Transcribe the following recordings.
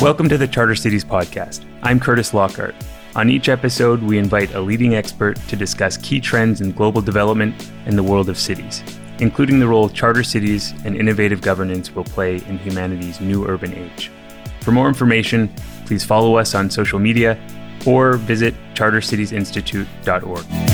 Welcome to the Charter Cities Podcast. I'm Kurtis Lockhart. On each episode, we invite a leading expert to discuss key trends in global development and the world of cities, including the role charter cities and innovative governance will play in humanity's new urban age. For more information, please follow us on social media or visit chartercitiesinstitute.org.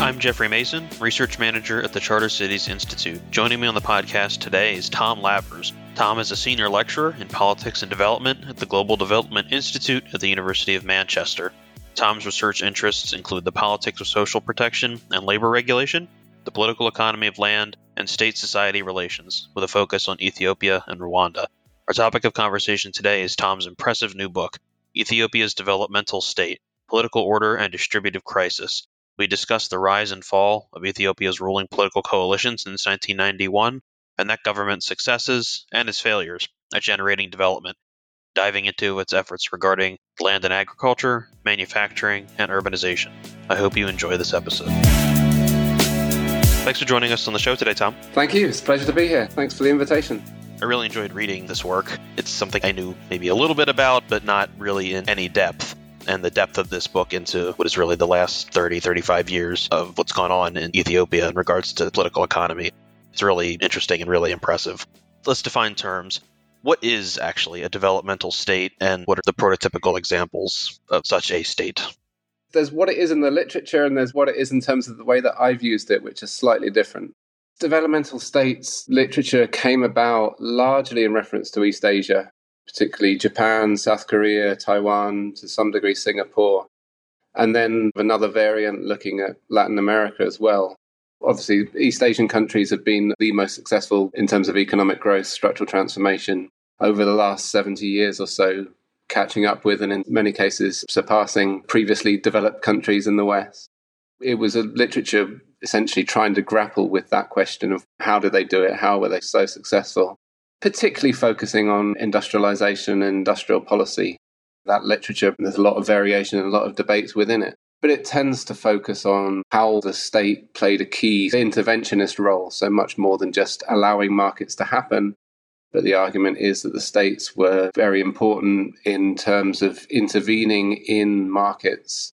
I'm Jeffrey Mason, Research Manager at the Charter Cities Institute. Joining me on the podcast today is Tom Lavers. Tom is a senior lecturer in politics and development at the Global Development Institute at the University of Manchester. Tom's research interests include the politics of social protection and labor regulation, the political economy of land, and state society relations, with a focus on Ethiopia and Rwanda. Our topic of conversation today is Tom's impressive new book, Ethiopia's Developmental State Political Order and Distributive Crisis we discuss the rise and fall of Ethiopia's ruling political coalition since 1991 and that government's successes and its failures at generating development, diving into its efforts regarding land and agriculture, manufacturing, and urbanization. I hope you enjoy this episode. Thanks for joining us on the show today, Tom. Thank you. It's a pleasure to be here. Thanks for the invitation. I really enjoyed reading this work. It's something I knew maybe a little bit about, but not really in any depth and the depth of this book into what is really the last 30, 35 years of what's gone on in Ethiopia in regards to political economy. It's really interesting and really impressive. Let's define terms. What is actually a developmental state, and what are the prototypical examples of such a state? There's what it is in the literature, and there's what it is in terms of the way that I've used it, which is slightly different. Developmental states literature came about largely in reference to East Asia particularly Japan, South Korea, Taiwan, to some degree Singapore. And then another variant looking at Latin America as well. Obviously, East Asian countries have been the most successful in terms of economic growth, structural transformation over the last 70 years or so, catching up with and in many cases surpassing previously developed countries in the West. It was a literature essentially trying to grapple with that question of how did they do it? How were they so successful? Particularly focusing on industrialization and industrial policy. That literature, there's a lot of variation and a lot of debates within it. But it tends to focus on how the state played a key interventionist role, so much more than just allowing markets to happen. But the argument is that the states were very important in terms of intervening in markets.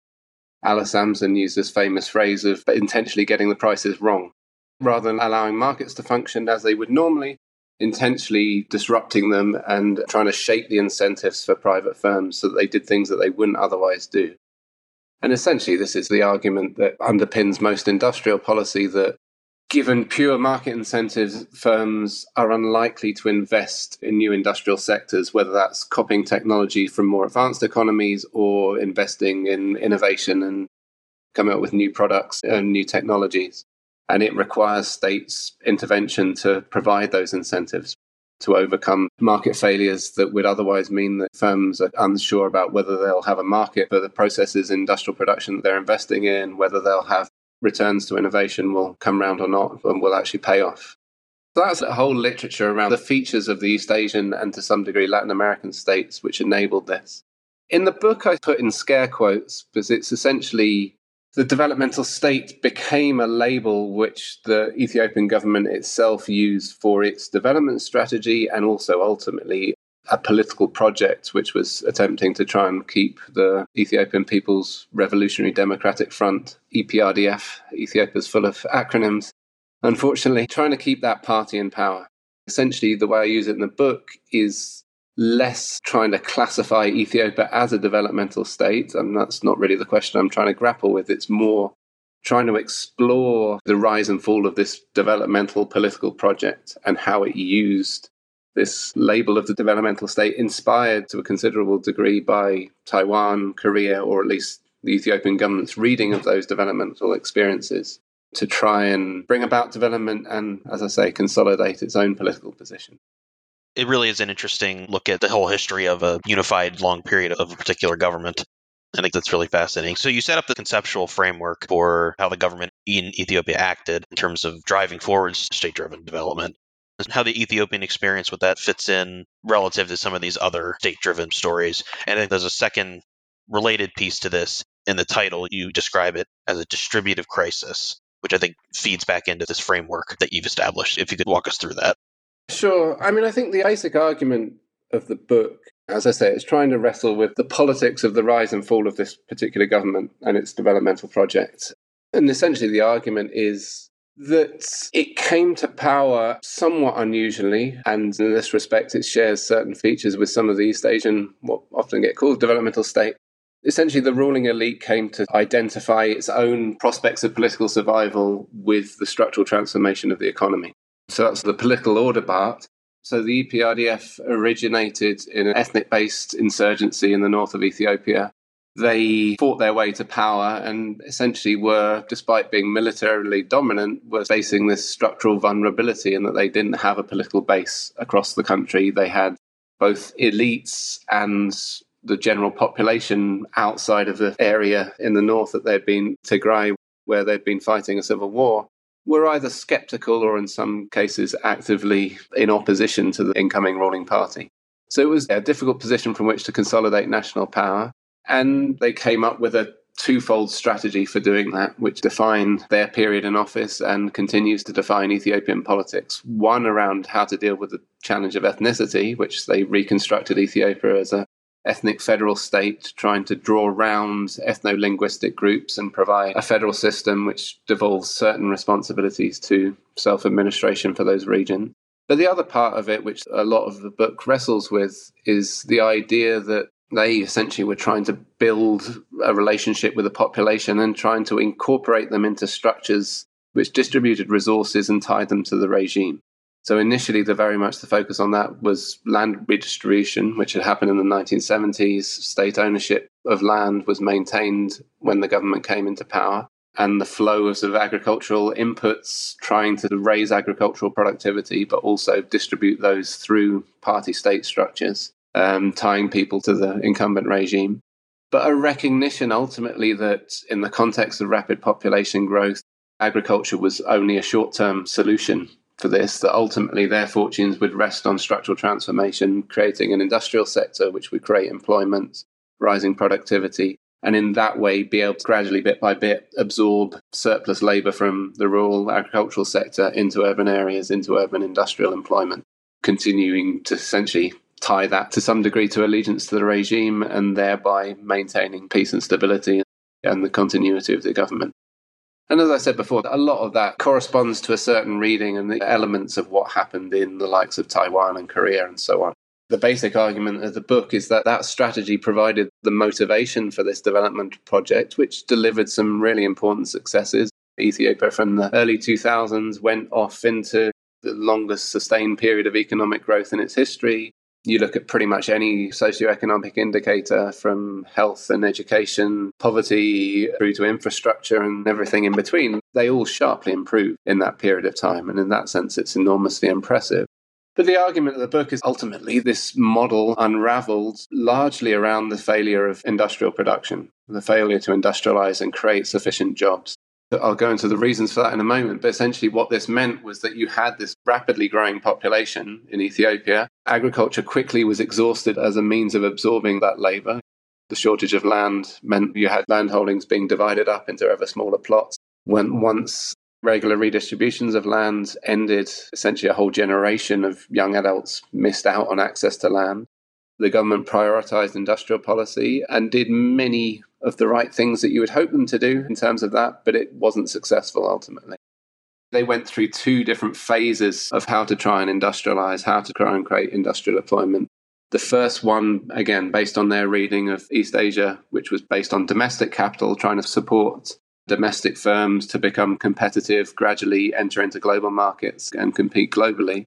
Alice Amsden used this famous phrase of intentionally getting the prices wrong. Rather than allowing markets to function as they would normally, intentionally disrupting them and trying to shape the incentives for private firms so that they did things that they wouldn't otherwise do. And essentially, this is the argument that underpins most industrial policy that given pure market incentives, firms are unlikely to invest in new industrial sectors, whether that's copying technology from more advanced economies or investing in innovation and coming up with new products and new technologies. And it requires states' intervention to provide those incentives to overcome market failures that would otherwise mean that firms are unsure about whether they'll have a market for the processes in industrial production that they're investing in, whether they'll have returns to innovation will come round or not and will actually pay off. So that's a whole literature around the features of the East Asian and to some degree Latin American states which enabled this. In the book, I put in scare quotes because it's essentially the developmental state became a label which the Ethiopian government itself used for its development strategy and also ultimately a political project which was attempting to try and keep the Ethiopian People's Revolutionary Democratic Front, EPRDF, Ethiopia's full of acronyms, unfortunately, trying to keep that party in power. Essentially, the way I use it in the book is less trying to classify Ethiopia as a developmental state. And that's not really the question I'm trying to grapple with. It's more trying to explore the rise and fall of this developmental political project and how it used this label of the developmental state, inspired to a considerable degree by Taiwan, Korea, or at least the Ethiopian government's reading of those developmental experiences to try and bring about development and, as I say, consolidate its own political position it really is an interesting look at the whole history of a unified long period of a particular government. I think that's really fascinating. So you set up the conceptual framework for how the government in Ethiopia acted in terms of driving forward state-driven development. And how the Ethiopian experience with that fits in relative to some of these other state-driven stories. And I think there's a second related piece to this in the title. You describe it as a distributive crisis, which I think feeds back into this framework that you've established. If you could walk us through that. Sure. I mean, I think the basic argument of the book As I say, is trying to wrestle with the politics of the rise and fall of this particular government and its developmental project. And essentially, the argument is that it came to power somewhat unusually, and in this respect, it shares certain features with some of the East Asian, what often get called developmental state. Essentially, the ruling elite came to identify its own prospects of political survival with the structural transformation of the economy. So that's the political order part. So the EPRDF originated in an ethnic based insurgency in the north of Ethiopia they fought their way to power and essentially were, despite being militarily dominant, were facing this structural vulnerability in that they didn't have a political base across the country. They had both elites and the general population outside of the area in the north that they'd been Tigray, where they'd been fighting a civil war, were either skeptical or in some cases actively in opposition to the incoming ruling party. So it was a difficult position from which to consolidate national power. And they came up with a twofold strategy for doing that, which defined their period in office and continues to define Ethiopian politics. One around how to deal with the challenge of ethnicity, which they reconstructed Ethiopia as a ethnic federal state, trying to draw around ethno linguistic groups and provide a federal system which devolves certain responsibilities to self administration for those regions. But the other part of it, which a lot of the book wrestles with, is the idea that they essentially were trying to build a relationship with the population and trying to incorporate them into structures which distributed resources and tied them to the regime. So initially, the very much the focus on that was land redistribution, which had happened in the 1970s. State ownership of land was maintained when the government came into power, and the flow of, sort of agricultural inputs, trying to raise agricultural productivity, but also distribute those through party state structures um, tying people to the incumbent regime, but a recognition ultimately that in the context of rapid population growth, agriculture was only a short term solution for this, that ultimately their fortunes would rest on structural transformation, creating an industrial sector which would create employment, rising productivity, and in that way be able to gradually, bit by bit, absorb surplus labour from the rural agricultural sector into urban areas, into urban industrial employment, continuing to essentially tie that to some degree to allegiance to the regime and thereby maintaining peace and stability and the continuity of the government. And as I said before, a lot of that corresponds to a certain reading and the elements of what happened in the likes of Taiwan and Korea and so on. The basic argument of the book is that that strategy provided the motivation for this development project, which delivered some really important successes. Ethiopia from the early 2000s went off into the longest sustained period of economic growth in its history you look at pretty much any socioeconomic indicator from health and education, poverty, through to infrastructure and everything in between, they all sharply improve in that period of time. And in that sense, it's enormously impressive. But the argument of the book is ultimately this model unraveled largely around the failure of industrial production, the failure to industrialize and create sufficient jobs. I'll go into the reasons for that in a moment. But essentially, what this meant was that you had this rapidly growing population in Ethiopia. Agriculture quickly was exhausted as a means of absorbing that labor. The shortage of land meant you had landholdings being divided up into ever smaller plots. When once regular redistributions of land ended, essentially a whole generation of young adults missed out on access to land. The government prioritized industrial policy and did many of the right things that you would hope them to do in terms of that, but it wasn't successful ultimately. They went through two different phases of how to try and industrialize, how to try and create industrial employment. The first one, again, based on their reading of East Asia, which was based on domestic capital, trying to support domestic firms to become competitive, gradually enter into global markets and compete globally,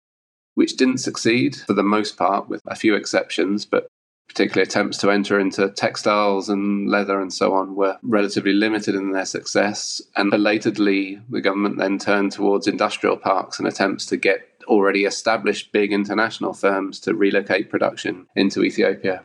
which didn't succeed for the most part, with a few exceptions. But particularly attempts to enter into textiles and leather and so on, were relatively limited in their success. And belatedly, the government then turned towards industrial parks and attempts to get already established big international firms to relocate production into Ethiopia.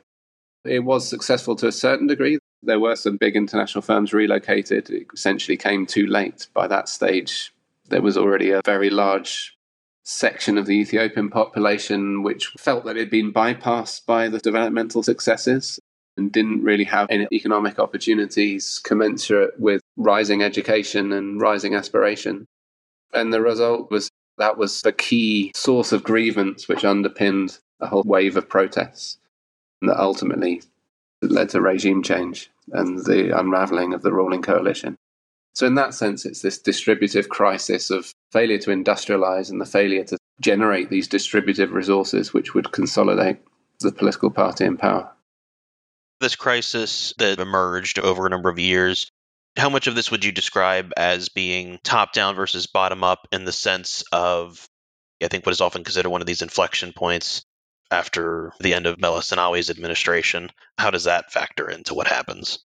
It was successful to a certain degree. There were some big international firms relocated. It essentially came too late. By that stage, there was already a very large section of the Ethiopian population which felt that it had been bypassed by the developmental successes and didn't really have any economic opportunities commensurate with rising education and rising aspiration. And the result was that was the key source of grievance which underpinned a whole wave of protests. that ultimately led to regime change and the unraveling of the ruling coalition. So, in that sense, it's this distributive crisis of failure to industrialize and the failure to generate these distributive resources which would consolidate the political party in power. This crisis that emerged over a number of years, how much of this would you describe as being top down versus bottom up in the sense of, I think, what is often considered one of these inflection points after the end of Meles Zenawi's administration? How does that factor into what happens?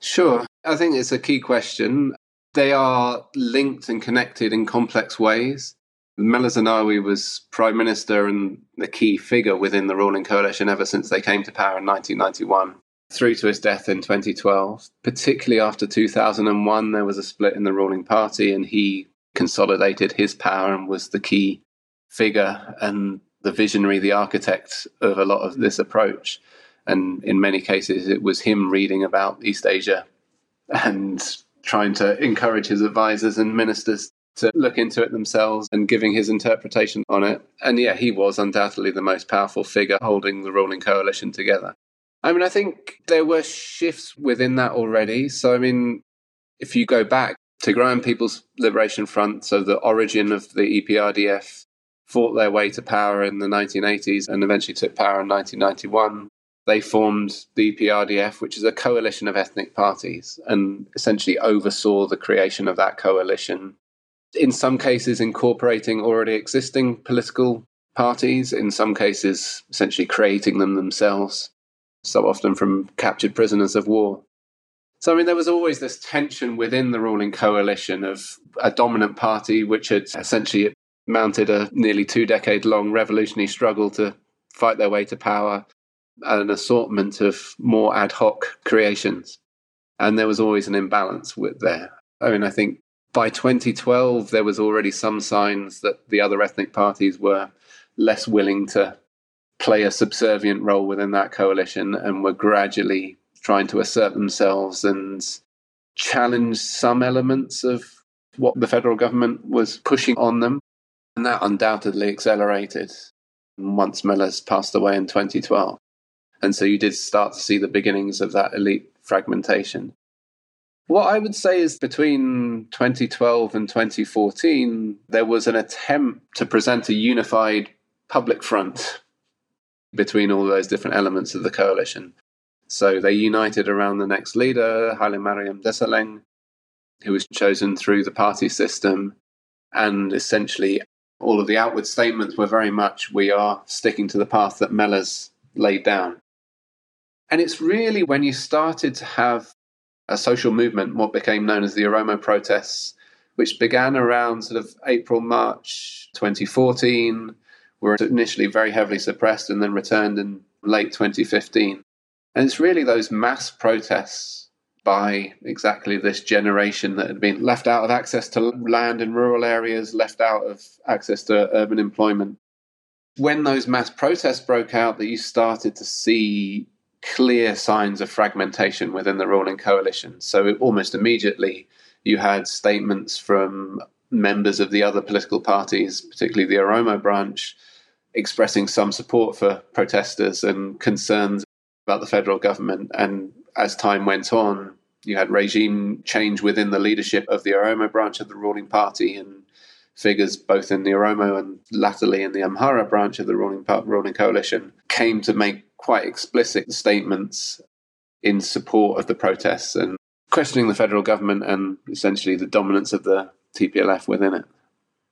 Sure. I think it's a key question. They are linked and connected in complex ways. Meles Zenawi was prime minister and the key figure within the ruling coalition ever since they came to power in 1991 through to his death in 2012. Particularly after 2001, there was a split in the ruling party, and he consolidated his power and was the key figure and the visionary, the architect of a lot of this approach. And in many cases, it was him reading about East Asia and trying to encourage his advisors and ministers to look into it themselves and giving his interpretation on it. And yeah, he was undoubtedly the most powerful figure holding the ruling coalition together. I mean, I think there were shifts within that already. So, I mean, if you go back, to Tigrayan People's Liberation Front, so the origin of the EPRDF, fought their way to power in the 1980s and eventually took power in 1991. They formed the EPRDF, which is a coalition of ethnic parties, and essentially oversaw the creation of that coalition in some cases incorporating already existing political parties, in some cases essentially creating them themselves, so often from captured prisoners of war. So, I mean, there was always this tension within the ruling coalition of a dominant party which had essentially mounted a nearly two decade long revolutionary struggle to fight their way to power, an assortment of more ad hoc creations. And there was always an imbalance with there. I mean, I think by 2012, there was already some signs that the other ethnic parties were less willing to play a subservient role within that coalition and were gradually trying to assert themselves and challenge some elements of what the federal government was pushing on them. And that undoubtedly accelerated once Meles passed away in 2012. And so you did start to see the beginnings of that elite fragmentation. What I would say is between 2012 and 2014, there was an attempt to present a unified public front between all those different elements of the coalition. So they united around the next leader, Haile Mariam Desalegn, who was chosen through the party system. And essentially, all of the outward statements were very much we are sticking to the path that Meles laid down. And it's really when you started to have a social movement, what became known as the Oromo protests, which began around sort of April, March 2014, were initially very heavily suppressed and then returned in late 2015. And it's really those mass protests by exactly this generation that had been left out of access to land in rural areas, left out of access to urban employment. When those mass protests broke out, that you started to see clear signs of fragmentation within the ruling coalition. So almost immediately, you had statements from members of the other political parties, particularly the Oromo branch, expressing some support for protesters and concerns about the federal government. And as time went on, you had regime change within the leadership of the Oromo branch of the ruling party and figures both in the Oromo and latterly in the Amhara branch of the ruling, ruling coalition came to make quite explicit statements in support of the protests and questioning the federal government and essentially the dominance of the TPLF within it.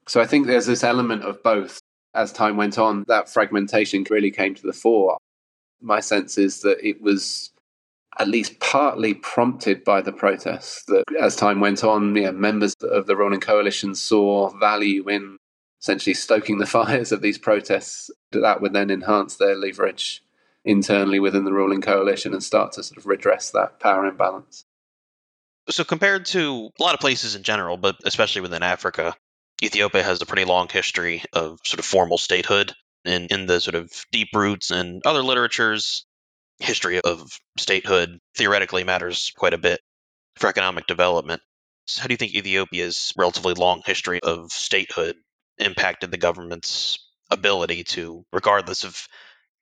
So I think there's this element of both. As time went on, that fragmentation really came to the fore. My sense is that it was at least partly prompted by the protests. That as time went on, you know, members of the ruling coalition saw value in essentially stoking the fires of these protests. That would then enhance their leverage internally within the ruling coalition and start to sort of redress that power imbalance. So, compared to a lot of places in general, but especially within Africa, Ethiopia has a pretty long history of sort of formal statehood. And in the sort of deep roots and other literatures, history of statehood theoretically matters quite a bit for economic development. So how do you think Ethiopia's relatively long history of statehood impacted the government's ability to, regardless of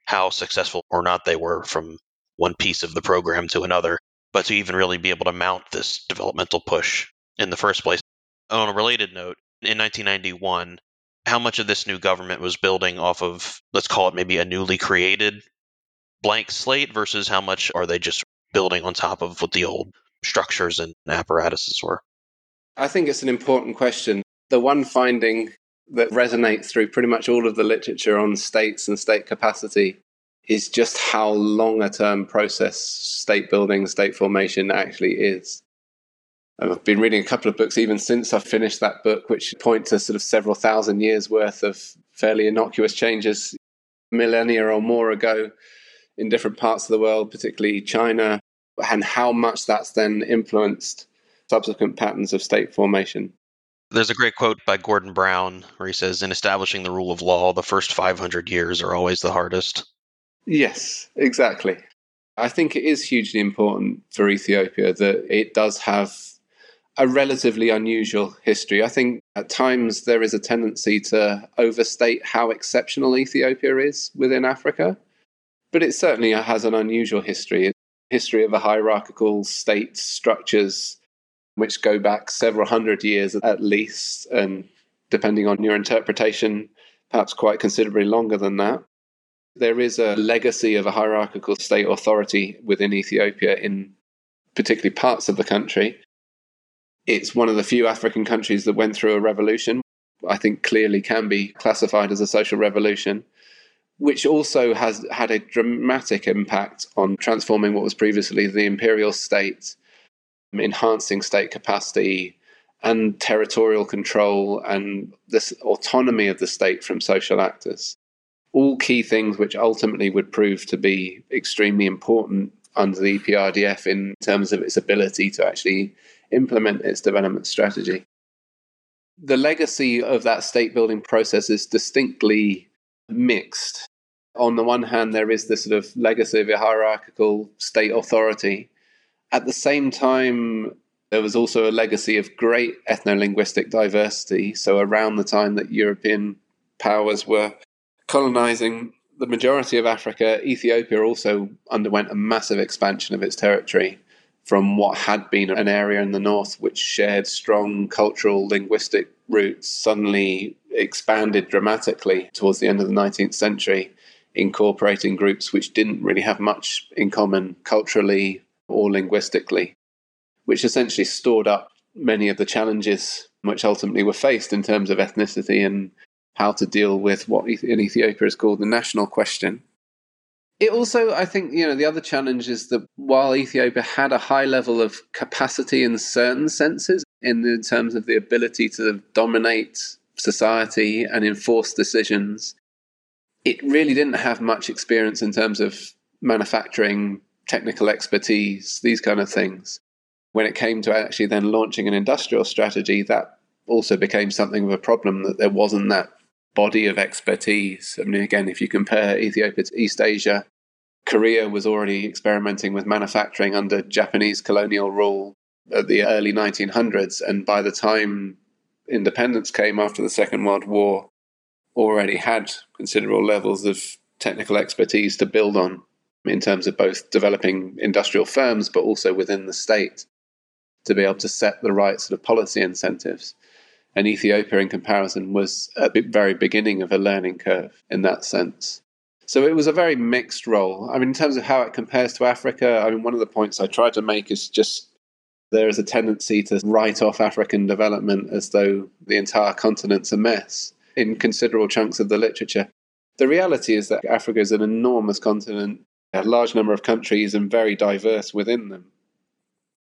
how successful or not they were from one piece of the program to another, but to even really be able to mount this developmental push in the first place. On a related note, in 1991, how much of this new government was building off of, let's call it maybe a newly created blank slate versus how much are they just building on top of what the old structures and apparatuses were? I think it's an important question. The one finding that resonates through pretty much all of the literature on states and state capacity is just how long a term process state building, state formation actually is. I've been reading a couple of books even since I finished that book, which point to sort of several thousand years worth of fairly innocuous changes millennia or more ago in different parts of the world, particularly China, and how much that's then influenced subsequent patterns of state formation. There's a great quote by Gordon Brown where he says, In establishing the rule of law, the first 500 years are always the hardest. Yes, exactly. I think it is hugely important for Ethiopia that it does have a relatively unusual history. I think at times there is a tendency to overstate how exceptional Ethiopia is within Africa, but it certainly has an unusual history. A history of a hierarchical state structures which go back several hundred years at least, and depending on your interpretation, perhaps quite considerably longer than that. There is a legacy of a hierarchical state authority within Ethiopia in particularly parts of the country. It's one of the few African countries that went through a revolution. I think clearly can be classified as a social revolution, which also has had a dramatic impact on transforming what was previously the imperial state, enhancing state capacity and territorial control and this autonomy of the state from social actors. All key things which ultimately would prove to be extremely important under the EPRDF in terms of its ability to actually implement its development strategy. The legacy of that state building process is distinctly mixed. On the one hand, there is this sort of legacy of a hierarchical state authority. At the same time, there was also a legacy of great ethno linguistic diversity. So, around the time that European powers were colonizing the majority of Africa, Ethiopia also underwent a massive expansion of its territory from what had been an area in the north which shared strong cultural linguistic roots suddenly expanded dramatically towards the end of the 19th century incorporating groups which didn't really have much in common culturally or linguistically which essentially stored up many of the challenges which ultimately were faced in terms of ethnicity and how to deal with what in Ethiopia is called the national question. It also, I think, you know, the other challenge is that while Ethiopia had a high level of capacity in certain senses, in the, terms of the ability to dominate society and enforce decisions, it really didn't have much experience in terms of manufacturing, technical expertise, these kind of things. When it came to actually then launching an industrial strategy, that also became something of a problem that there wasn't that body of expertise. I mean, again, if you compare Ethiopia to East Asia, Korea was already experimenting with manufacturing under Japanese colonial rule at the early 1900s. And by the time independence came after the Second World War, already had considerable levels of technical expertise to build on in terms of both developing industrial firms, but also within the state to be able to set the right sort of policy incentives. And Ethiopia, in comparison, was at the very beginning of a learning curve in that sense. So it was a very mixed role. I mean, in terms of how it compares to Africa, I mean, one of the points I tried to make is just there is a tendency to write off African development as though the entire continent's a mess in considerable chunks of the literature. The reality is that Africa is an enormous continent, a large number of countries, and very diverse within them.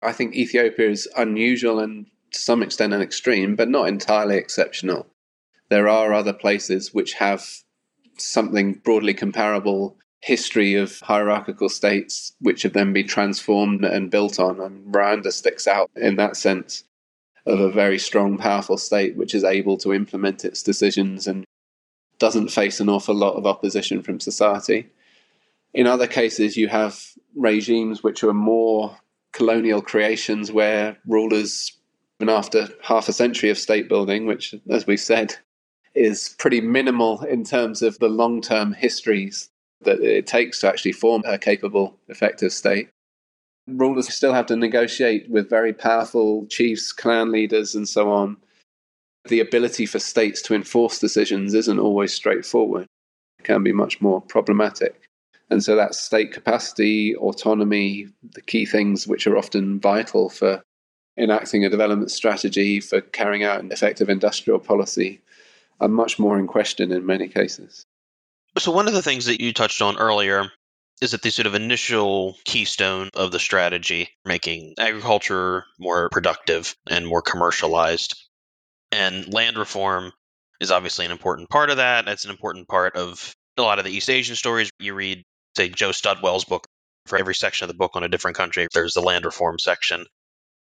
I think Ethiopia is unusual and to some extent an extreme, but not entirely exceptional. There are other places which have something broadly comparable history of hierarchical states which have then been transformed and built on. And Rwanda sticks out in that sense of a very strong, powerful state which is able to implement its decisions and doesn't face an awful lot of opposition from society. In other cases, you have regimes which are more colonial creations where rulers and after half a century of state building, which, as we said, is pretty minimal in terms of the long term histories that it takes to actually form a capable, effective state. Rulers still have to negotiate with very powerful chiefs, clan leaders, and so on. The ability for states to enforce decisions isn't always straightforward, it can be much more problematic. And so that state capacity, autonomy, the key things which are often vital for enacting a development strategy, for carrying out an effective industrial policy, are much more in question in many cases. So, one of the things that you touched on earlier is that the sort of initial keystone of the strategy, making agriculture more productive and more commercialized. And land reform is obviously an important part of that. It's an important part of a lot of the East Asian stories. You read, say, Joe Studwell's book. For every section of the book on a different country, there's the land reform section.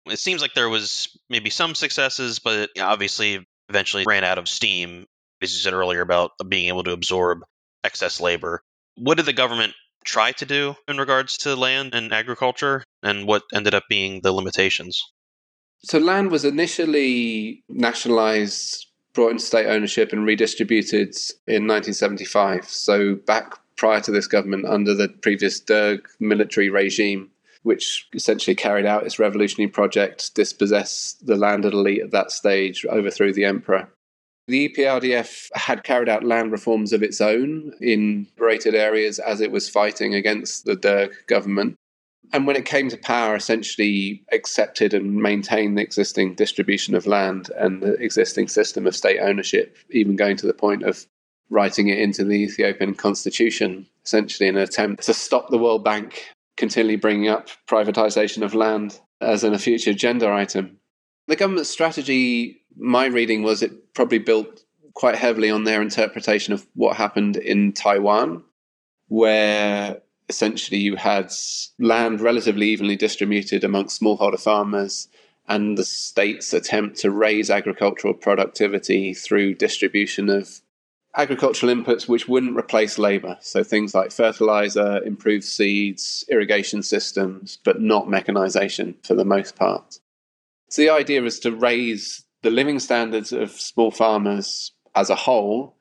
It seems like there was maybe some successes, but obviously eventually ran out of steam, as you said earlier, about being able to absorb excess labor. What did the government try to do in regards to land and agriculture, and what ended up being the limitations? So, land was initially nationalized, brought into state ownership, and redistributed in 1975. So, back prior to this government, under the previous Derg military regime, which essentially carried out its revolutionary project, dispossessed the landed elite at that stage, overthrew the emperor. The EPRDF had carried out land reforms of its own in liberated areas as it was fighting against the Derg government. And when it came to power, essentially accepted and maintained the existing distribution of land and the existing system of state ownership, even going to the point of writing it into the Ethiopian constitution, essentially in an attempt to stop the World Bank continually bringing up privatization of land as in a future agenda item. The government strategy, my reading was it probably built quite heavily on their interpretation of what happened in Taiwan, where essentially you had land relatively evenly distributed amongst smallholder farmers and the state's attempt to raise agricultural productivity through distribution of agricultural inputs which wouldn't replace labor. So things like fertilizer, improved seeds, irrigation systems, but not mechanization for the most part. So the idea is to raise the living standards of small farmers as a whole,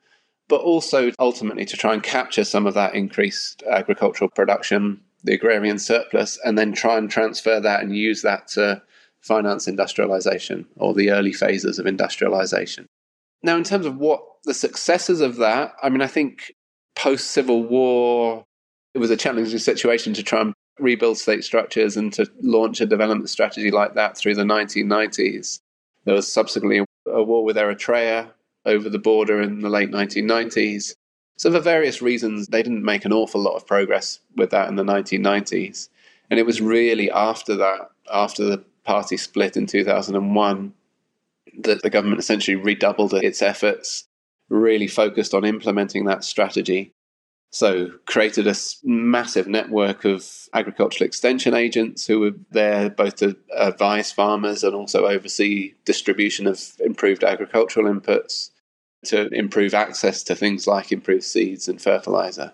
but also ultimately to try and capture some of that increased agricultural production, the agrarian surplus, and then try and transfer that and use that to finance industrialization or the early phases of industrialization. Now, in terms of what the successes of that, I mean, I think post Civil War, it was a challenging situation to try and rebuild state structures and to launch a development strategy like that through the 1990s. There was subsequently a war with Eritrea over the border in the late 1990s. So, for various reasons, they didn't make an awful lot of progress with that in the 1990s. And it was really after that, after the party split in 2001, that the government essentially redoubled its efforts, really focused on implementing that strategy. So, created a massive network of agricultural extension agents who were there both to advise farmers and also oversee distribution of improved agricultural inputs to improve access to things like improved seeds and fertilizer.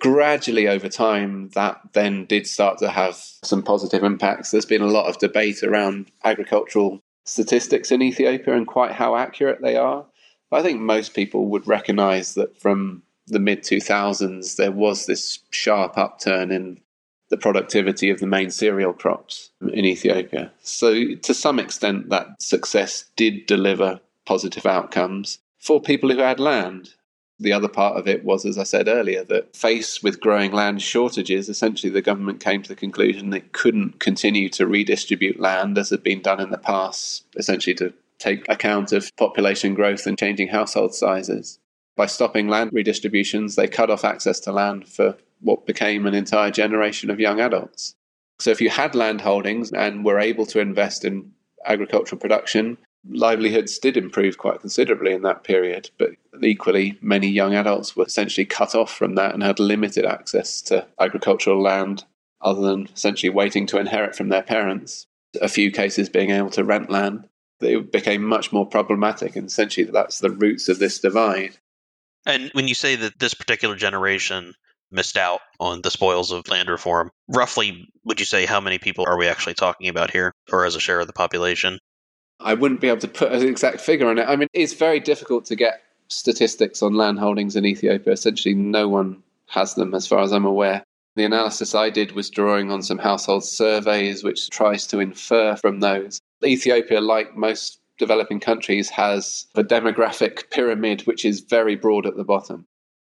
Gradually over time, that then did start to have some positive impacts. There's been a lot of debate around agricultural statistics in Ethiopia and quite how accurate they are. But I think most people would recognize that from the mid 2000s, there was this sharp upturn in the productivity of the main cereal crops in Ethiopia. So, to some extent, that success did deliver positive outcomes for people who had land. The other part of it was, as I said earlier, that faced with growing land shortages, essentially the government came to the conclusion it couldn't continue to redistribute land as had been done in the past, essentially to take account of population growth and changing household sizes. By stopping land redistributions, they cut off access to land for what became an entire generation of young adults. So, if you had land holdings and were able to invest in agricultural production, livelihoods did improve quite considerably in that period. But equally, many young adults were essentially cut off from that and had limited access to agricultural land other than essentially waiting to inherit from their parents. A few cases being able to rent land. It became much more problematic, and essentially, that's the roots of this divide. And when you say that this particular generation missed out on the spoils of land reform, roughly would you say how many people are we actually talking about here, or as a share of the population? I wouldn't be able to put an exact figure on it. I mean, it's very difficult to get statistics on land holdings in Ethiopia. Essentially, no one has them, as far as I'm aware. The analysis I did was drawing on some household surveys, which tries to infer from those. Ethiopia, like most developing countries, has a demographic pyramid which is very broad at the bottom.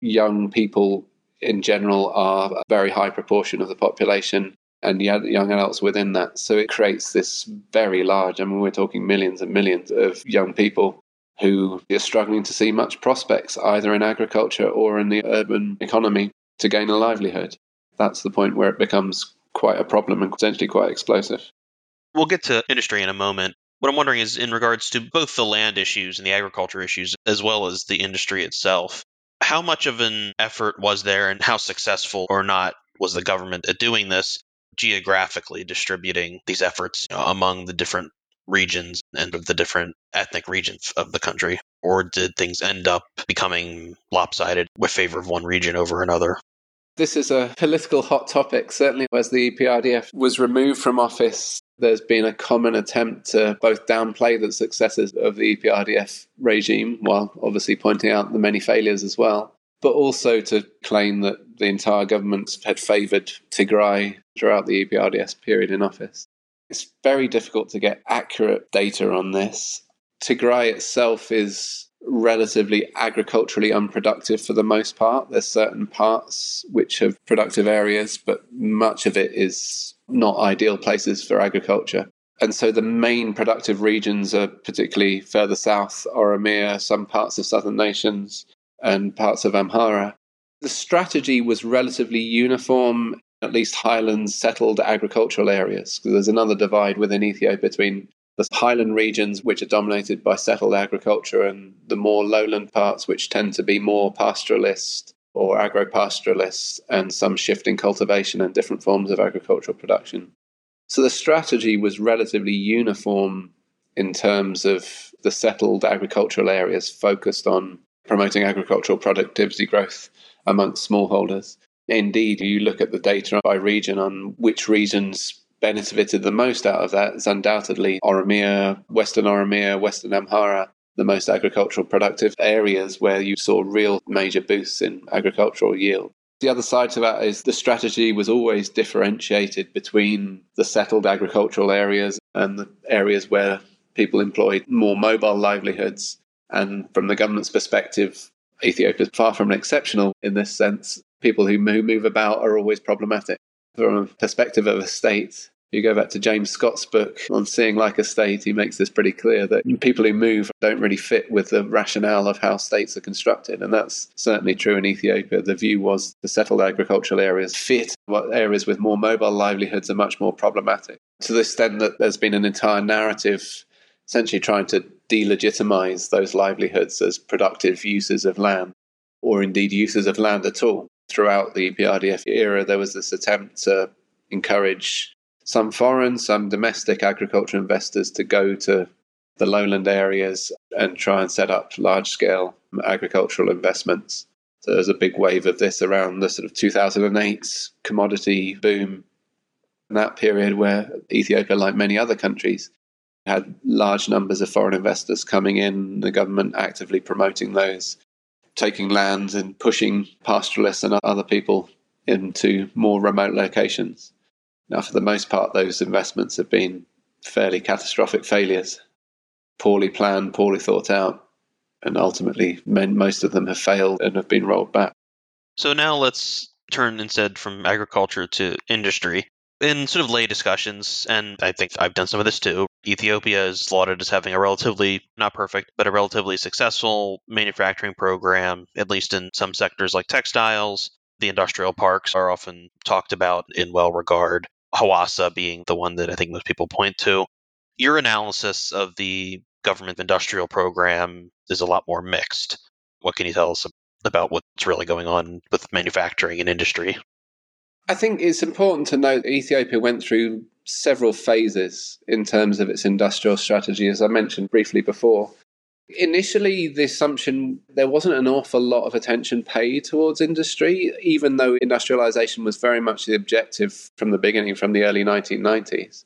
Young people in general are a very high proportion of the population and young adults within that. So it creates this very large, I mean, we're talking millions and millions of young people who are struggling to see much prospects either in agriculture or in the urban economy to gain a livelihood that's the point where it becomes quite a problem and potentially quite explosive. We'll get to industry in a moment. What I'm wondering is in regards to both the land issues and the agriculture issues, as well as the industry itself, how much of an effort was there and how successful or not was the government at doing this geographically distributing these efforts you know, among the different regions and of the different ethnic regions of the country? Or did things end up becoming lopsided with favor of one region over another? This is a political hot topic. Certainly, as the EPRDF was removed from office, there's been a common attempt to both downplay the successes of the EPRDF regime while obviously pointing out the many failures as well, but also to claim that the entire government had favoured Tigray throughout the EPRDF period in office. It's very difficult to get accurate data on this. Tigray itself is relatively agriculturally unproductive for the most part. There's certain parts which have productive areas, but much of it is not ideal places for agriculture. And so the main productive regions are particularly further south, Oromia, some parts of southern nations, and parts of Amhara. The strategy was relatively uniform, at least highlands settled agricultural areas, because there's another divide within Ethiopia between the highland regions, which are dominated by settled agriculture, and the more lowland parts, which tend to be more pastoralist or agro-pastoralist, and some shifting cultivation and different forms of agricultural production. So the strategy was relatively uniform in terms of the settled agricultural areas focused on promoting agricultural productivity growth amongst smallholders. Indeed, you look at the data by region on which regions benefited the most out of that is undoubtedly Oromia, Western Oromia, Western Amhara, the most agricultural productive areas where you saw real major boosts in agricultural yield. The other side to that is the strategy was always differentiated between the settled agricultural areas and the areas where people employed more mobile livelihoods. And from the government's perspective, Ethiopia is far from exceptional in this sense. People who move about are always problematic from a perspective of a state, you go back to James Scott's book on Seeing Like a State, he makes this pretty clear that people who move don't really fit with the rationale of how states are constructed. And that's certainly true in Ethiopia. The view was the settled agricultural areas fit, what areas with more mobile livelihoods are much more problematic. To the extent that there's been an entire narrative essentially trying to delegitimize those livelihoods as productive uses of land, or indeed uses of land at all throughout the EPRDF era, there was this attempt to encourage some foreign, some domestic agriculture investors to go to the lowland areas and try and set up large scale agricultural investments. So there was a big wave of this around the sort of 2008 commodity boom. That period, where Ethiopia, like many other countries, had large numbers of foreign investors coming in, the government actively promoting those taking land and pushing pastoralists and other people into more remote locations. Now, for the most part, those investments have been fairly catastrophic failures, poorly planned, poorly thought out, and ultimately, most of them have failed and have been rolled back. So now let's turn instead from agriculture to industry in sort of lay discussions, and I think I've done some of this too, Ethiopia is lauded as having a relatively, not perfect, but a relatively successful manufacturing program, at least in some sectors like textiles. The industrial parks are often talked about in well regard, Hawassa being the one that I think most people point to. Your analysis of the government industrial program is a lot more mixed. What can you tell us about what's really going on with manufacturing and industry? I think it's important to note that Ethiopia went through several phases in terms of its industrial strategy, as I mentioned briefly before. Initially, the assumption there wasn't an awful lot of attention paid towards industry, even though industrialization was very much the objective from the beginning, from the early 1990s.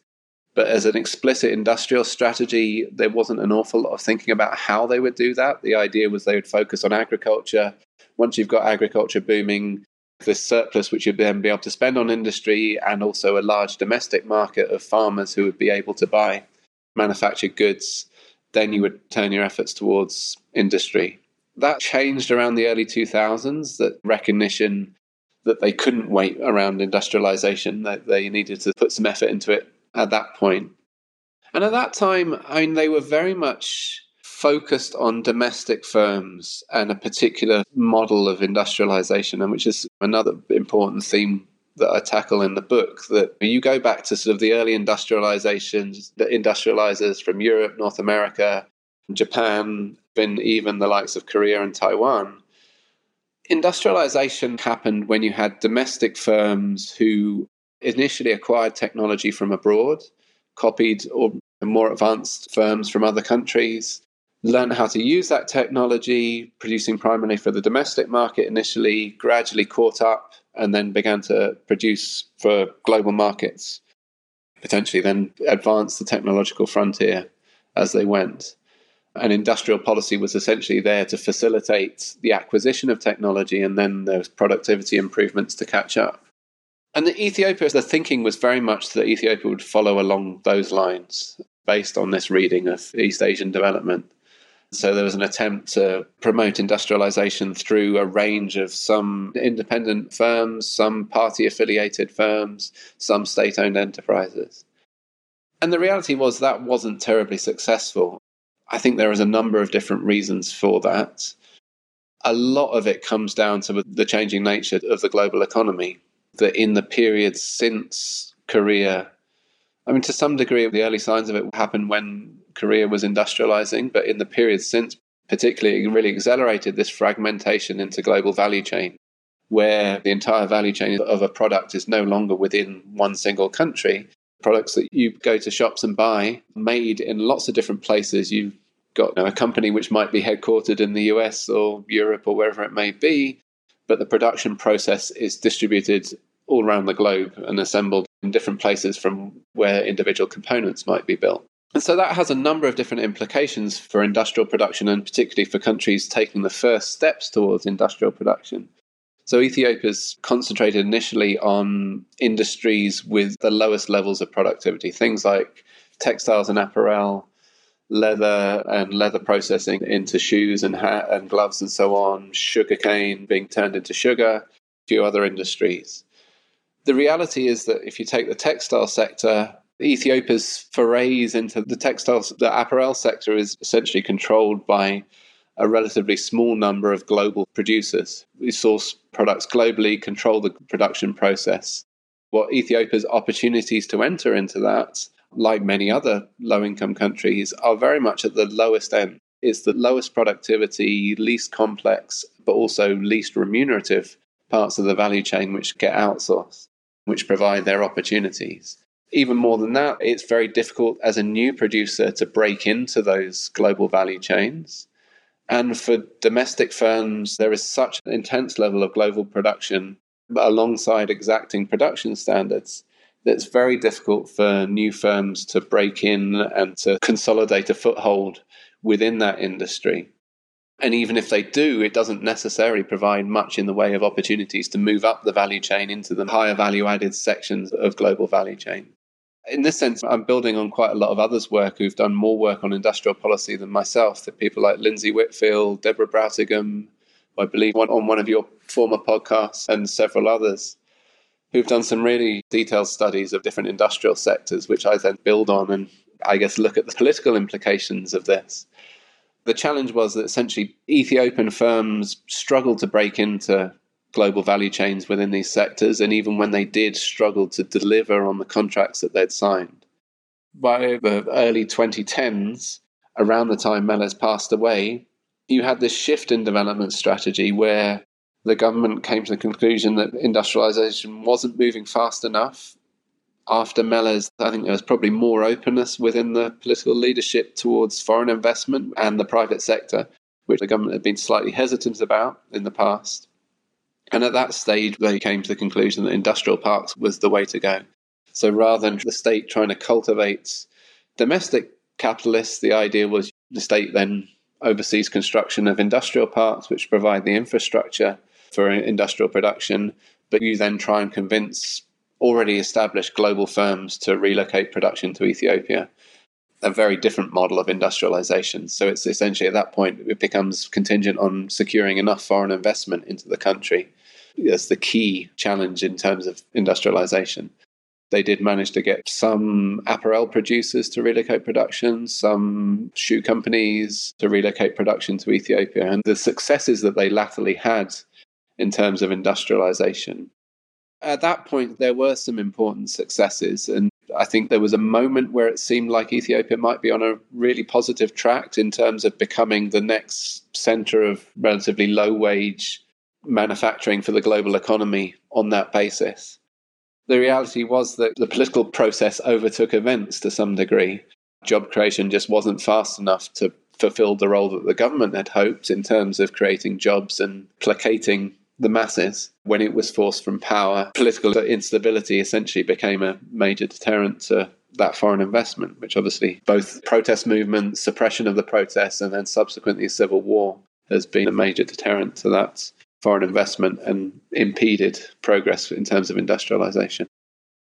But as an explicit industrial strategy, there wasn't an awful lot of thinking about how they would do that. The idea was they would focus on agriculture. Once you've got agriculture booming, this surplus which you'd then be able to spend on industry and also a large domestic market of farmers who would be able to buy manufactured goods, then you would turn your efforts towards industry. That changed around the early 2000s, that recognition that they couldn't wait around industrialization, that they needed to put some effort into it at that point. And at that time, I mean, they were very much focused on domestic firms and a particular model of industrialization, and which is another important theme that I tackle in the book. That you go back to sort of the early industrializations, the industrializers from Europe, North America, Japan, and even the likes of Korea and Taiwan. Industrialization happened when you had domestic firms who initially acquired technology from abroad, copied or more advanced firms from other countries, learned how to use that technology, producing primarily for the domestic market initially, gradually caught up, and then began to produce for global markets, potentially then advance the technological frontier as they went. And industrial policy was essentially there to facilitate the acquisition of technology and then those productivity improvements to catch up. And the Ethiopia, the thinking was very much that Ethiopia would follow along those lines based on this reading of East Asian development. So there was an attempt to promote industrialization through a range of some independent firms, some party affiliated firms, some state owned enterprises. And the reality was that wasn't terribly successful. I think there is a number of different reasons for that. A lot of it comes down to the changing nature of the global economy. That in the period since Korea I mean, to some degree, the early signs of it happened when Korea was industrializing, but in the period since, particularly, it really accelerated this fragmentation into global value chain, where the entire value chain of a product is no longer within one single country. Products that you go to shops and buy, made in lots of different places. You've got you know, a company which might be headquartered in the US or Europe or wherever it may be, but the production process is distributed all around the globe and assembled in different places from where individual components might be built. And so that has a number of different implications for industrial production and particularly for countries taking the first steps towards industrial production. So Ethiopia's concentrated initially on industries with the lowest levels of productivity, things like textiles and apparel, leather and leather processing into shoes and hat and gloves and so on, sugarcane being turned into sugar, a few other industries the reality is that if you take the textile sector, Ethiopia's forays into the textiles, the apparel sector is essentially controlled by a relatively small number of global producers who source products globally, control the production process. What Ethiopia's opportunities to enter into that, like many other low income countries, are very much at the lowest end. It's the lowest productivity, least complex, but also least remunerative parts of the value chain which get outsourced which provide their opportunities. Even more than that, it's very difficult as a new producer to break into those global value chains. And for domestic firms, there is such an intense level of global production alongside exacting production standards that it's very difficult for new firms to break in and to consolidate a foothold within that industry. And even if they do, it doesn't necessarily provide much in the way of opportunities to move up the value chain into the higher value added sections of global value chain. In this sense, I'm building on quite a lot of others' work who've done more work on industrial policy than myself. The people like Lindsay Whitfield, Deborah Brautigam, I believe one on one of your former podcasts, and several others who've done some really detailed studies of different industrial sectors, which I then build on and I guess look at the political implications of this. The challenge was that essentially Ethiopian firms struggled to break into global value chains within these sectors, and even when they did, struggled to deliver on the contracts that they'd signed. By the early 2010s, around the time Meles passed away, you had this shift in development strategy where the government came to the conclusion that industrialization wasn't moving fast enough after Meles, I think there was probably more openness within the political leadership towards foreign investment and the private sector, which the government had been slightly hesitant about in the past. And at that stage, they came to the conclusion that industrial parks was the way to go. So rather than the state trying to cultivate domestic capitalists, the idea was the state then oversees construction of industrial parks, which provide the infrastructure for industrial production, but you then try and convince already established global firms to relocate production to Ethiopia. A very different model of industrialization. So it's essentially at that point, it becomes contingent on securing enough foreign investment into the country. That's the key challenge in terms of industrialization. They did manage to get some apparel producers to relocate production, some shoe companies to relocate production to Ethiopia. And the successes that they latterly had in terms of industrialization. At that point, there were some important successes. And I think there was a moment where it seemed like Ethiopia might be on a really positive track in terms of becoming the next center of relatively low wage manufacturing for the global economy on that basis. The reality was that the political process overtook events to some degree. Job creation just wasn't fast enough to fulfill the role that the government had hoped in terms of creating jobs and placating the masses when it was forced from power. Political instability essentially became a major deterrent to that foreign investment, which obviously both protest movements, suppression of the protests, and then subsequently civil war has been a major deterrent to that foreign investment and impeded progress in terms of industrialization.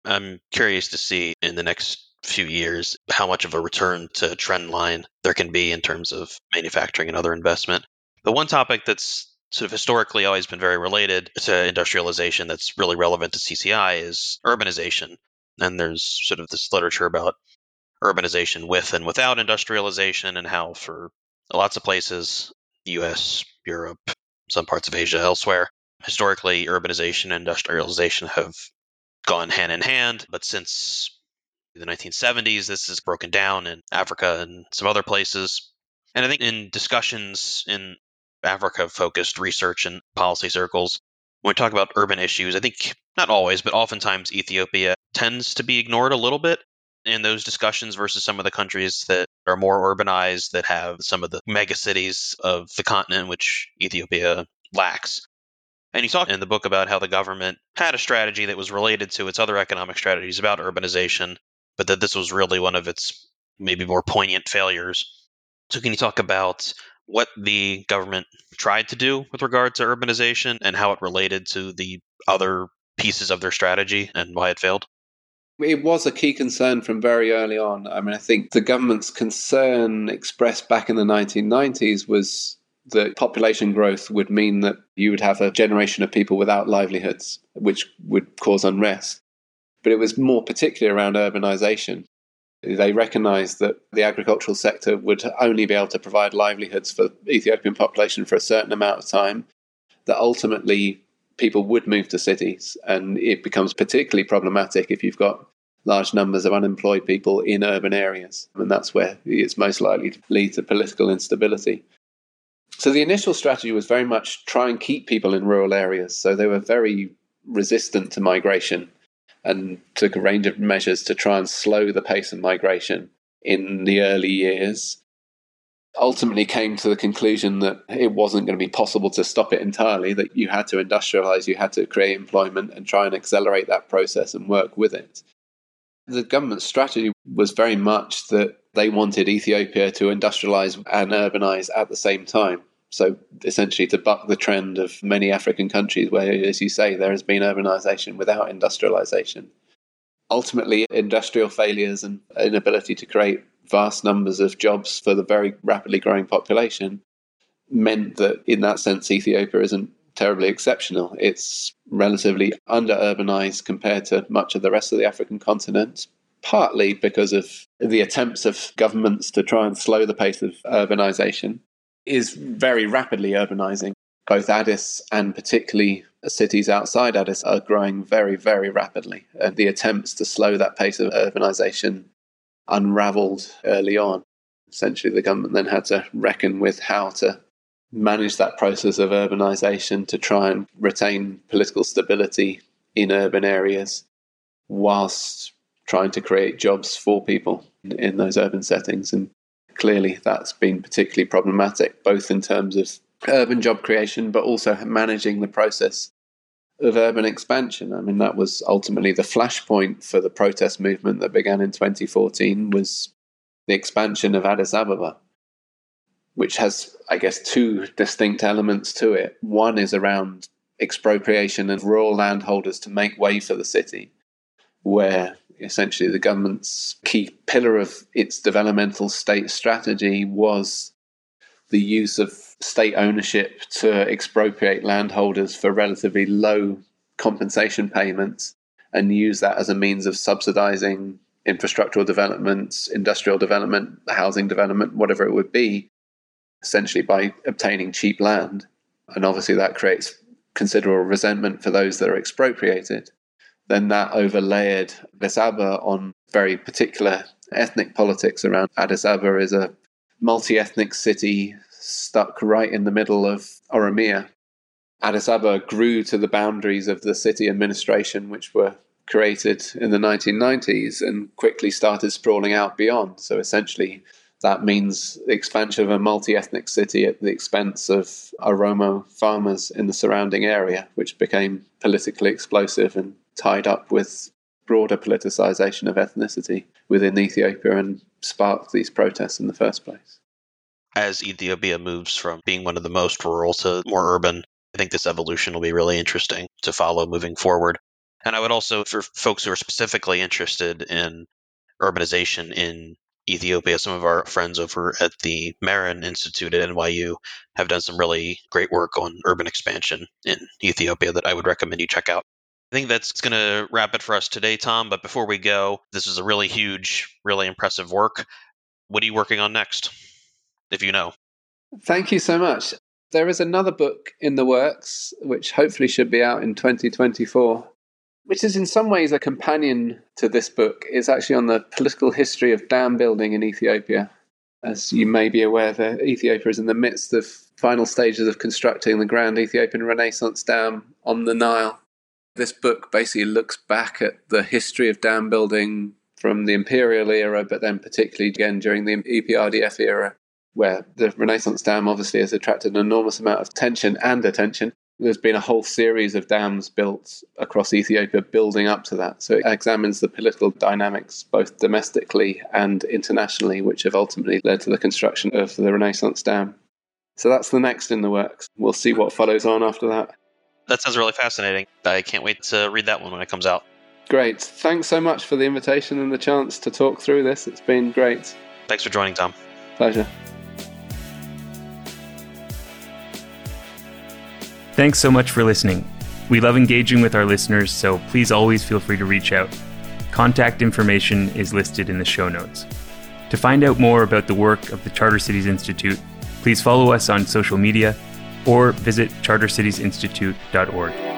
I'm curious to see in the next few years how much of a return to trend line there can be in terms of manufacturing and other investment. The one topic that's sort of historically always been very related to industrialization that's really relevant to CCI is urbanization. And there's sort of this literature about urbanization with and without industrialization and how for lots of places, US, Europe, some parts of Asia elsewhere. Historically, urbanization and industrialization have gone hand in hand, but since the 1970s, this has broken down in Africa and some other places. And I think in discussions in Africa focused research and policy circles, when we talk about urban issues, I think not always, but oftentimes Ethiopia tends to be ignored a little bit in those discussions versus some of the countries that are more urbanized that have some of the megacities of the continent which Ethiopia lacks. And you talk in the book about how the government had a strategy that was related to its other economic strategies about urbanization, but that this was really one of its maybe more poignant failures. So, can you talk about what the government tried to do with regard to urbanization and how it related to the other pieces of their strategy and why it failed? It was a key concern from very early on. I mean, I think the government's concern expressed back in the 1990s was that population growth would mean that you would have a generation of people without livelihoods, which would cause unrest. But it was more particularly around urbanization. They recognized that the agricultural sector would only be able to provide livelihoods for the Ethiopian population for a certain amount of time, that ultimately people would move to cities. And it becomes particularly problematic if you've got large numbers of unemployed people in urban areas. And that's where it's most likely to lead to political instability. So the initial strategy was very much try and keep people in rural areas. So they were very resistant to migration and took a range of measures to try and slow the pace of migration in the early years ultimately came to the conclusion that it wasn't going to be possible to stop it entirely, that you had to industrialize, you had to create employment and try and accelerate that process and work with it. The government's strategy was very much that they wanted Ethiopia to industrialize and urbanize at the same time. So, essentially, to buck the trend of many African countries where, as you say, there has been urbanization without industrialization. Ultimately, industrial failures and inability to create vast numbers of jobs for the very rapidly growing population meant that, in that sense, Ethiopia isn't terribly exceptional. It's relatively under urbanized compared to much of the rest of the African continent, partly because of the attempts of governments to try and slow the pace of urbanization, is very rapidly urbanizing. Both Addis and particularly cities outside Addis are growing very, very rapidly. And the attempts to slow that pace of urbanization unraveled early on. Essentially, the government then had to reckon with how to manage that process of urbanization to try and retain political stability in urban areas whilst trying to create jobs for people in those urban settings. And clearly, that's been particularly problematic, both in terms of urban job creation, but also managing the process of urban expansion. I mean, that was ultimately the flashpoint for the protest movement that began in 2014 was the expansion of Addis Ababa, which has, I guess, two distinct elements to it. One is around expropriation of rural landholders to make way for the city, where essentially the government's key pillar of its developmental state strategy was the use of state ownership to expropriate landholders for relatively low compensation payments and use that as a means of subsidizing infrastructural developments, industrial development, housing development, whatever it would be, essentially by obtaining cheap land. And obviously, that creates considerable resentment for those that are expropriated. Then that overlaid Addis on very particular ethnic politics around Addis Ababa is a multi ethnic city stuck right in the middle of Oromia. Addis Ababa grew to the boundaries of the city administration, which were created in the 1990s and quickly started sprawling out beyond. So essentially, that means the expansion of a multi ethnic city at the expense of Oromo farmers in the surrounding area, which became politically explosive and tied up with broader politicization of ethnicity within Ethiopia and sparked these protests in the first place. As Ethiopia moves from being one of the most rural to more urban, I think this evolution will be really interesting to follow moving forward. And I would also, for folks who are specifically interested in urbanization in Ethiopia, some of our friends over at the Marron Institute at NYU have done some really great work on urban expansion in Ethiopia that I would recommend you check out. I think that's going to wrap it for us today, Tom. But before we go, this is a really huge, really impressive work. What are you working on next, if you know? Thank you so much. There is another book in the works, which hopefully should be out in 2024, which is in some ways a companion to this book. It's actually on the political history of dam building in Ethiopia. As you may be aware, the Ethiopia is in the midst of final stages of constructing the Grand Ethiopian Renaissance Dam on the Nile. This book basically looks back at the history of dam building from the imperial era, but then particularly again during the EPRDF era, where the Renaissance Dam obviously has attracted an enormous amount of attention and attention. There's been a whole series of dams built across Ethiopia building up to that. So it examines the political dynamics both domestically and internationally, which have ultimately led to the construction of the Renaissance Dam. So that's the next in the works. We'll see what follows on after that. That sounds really fascinating. I can't wait to read that one when it comes out. Great. Thanks so much for the invitation and the chance to talk through this. It's been great. Thanks for joining, Tom. Pleasure. Thanks so much for listening. We love engaging with our listeners, so please always feel free to reach out. Contact information is listed in the show notes. To find out more about the work of the Charter Cities Institute, please follow us on social media or visit chartercitiesinstitute.org.